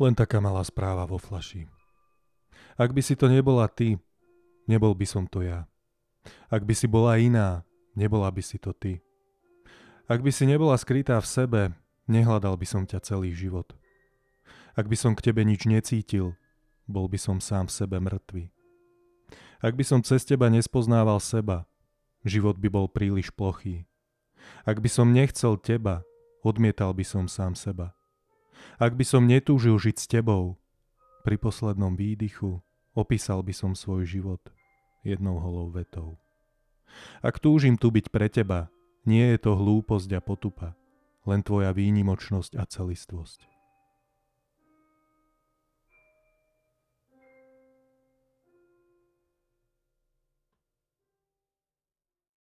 Len taká malá správa vo flaši. Ak by si to nebola ty, nebol by som to ja. Ak by si bola iná, nebola by si to ty. Ak by si nebola skrytá v sebe, nehľadal by som ťa celý život. Ak by som k tebe nič necítil, bol by som sám v sebe mŕtvy. Ak by som cez teba nespoznával seba, život by bol príliš plochý. Ak by som nechcel teba, odmietal by som sám seba. Ak by som netúžil žiť s tebou, pri poslednom výdychu opísal by som svoj život jednou holou vetou. Ak túžim tu byť pre teba, nie je to hlúposť a potupa, len tvoja výnimočnosť a celistvosť.